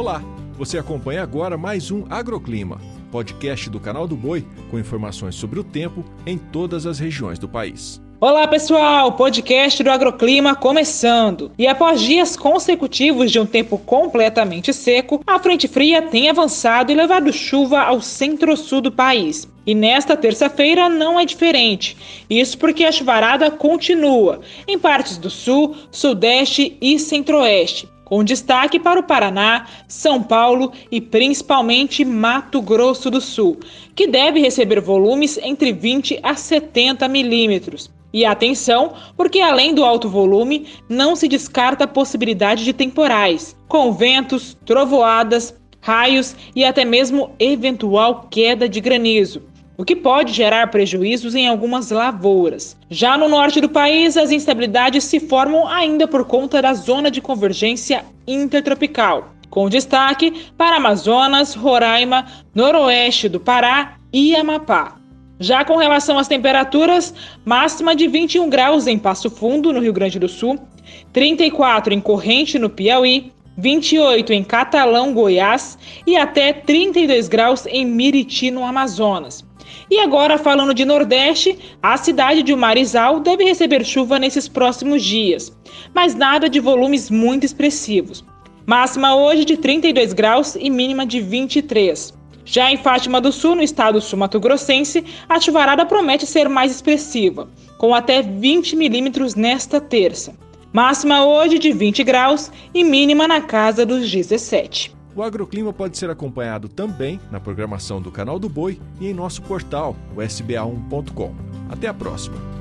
Olá, você acompanha agora mais um Agroclima, podcast do canal do Boi com informações sobre o tempo em todas as regiões do país. Olá pessoal, podcast do Agroclima começando. E após dias consecutivos de um tempo completamente seco, a frente fria tem avançado e levado chuva ao centro-sul do país. E nesta terça-feira não é diferente. Isso porque a chuvarada continua em partes do sul, sudeste e centro-oeste com destaque para o Paraná, São Paulo e principalmente Mato Grosso do Sul, que deve receber volumes entre 20 a 70 milímetros. E atenção, porque além do alto volume, não se descarta a possibilidade de temporais, com ventos, trovoadas, raios e até mesmo eventual queda de granizo o que pode gerar prejuízos em algumas lavouras. Já no norte do país, as instabilidades se formam ainda por conta da zona de convergência intertropical, com destaque para Amazonas, Roraima, noroeste do Pará e Amapá. Já com relação às temperaturas, máxima de 21 graus em Passo Fundo, no Rio Grande do Sul, 34 em Corrente, no Piauí, 28 em Catalão, Goiás e até 32 graus em Miriti, no Amazonas. E agora, falando de Nordeste, a cidade de Marizal deve receber chuva nesses próximos dias, mas nada de volumes muito expressivos. Máxima hoje de 32 graus e mínima de 23. Já em Fátima do Sul, no estado sul-mato-grossense, a chuvarada promete ser mais expressiva, com até 20 milímetros nesta terça. Máxima hoje de 20 graus e mínima na casa dos 17. O agroclima pode ser acompanhado também na programação do Canal do Boi e em nosso portal, o sba1.com. Até a próxima!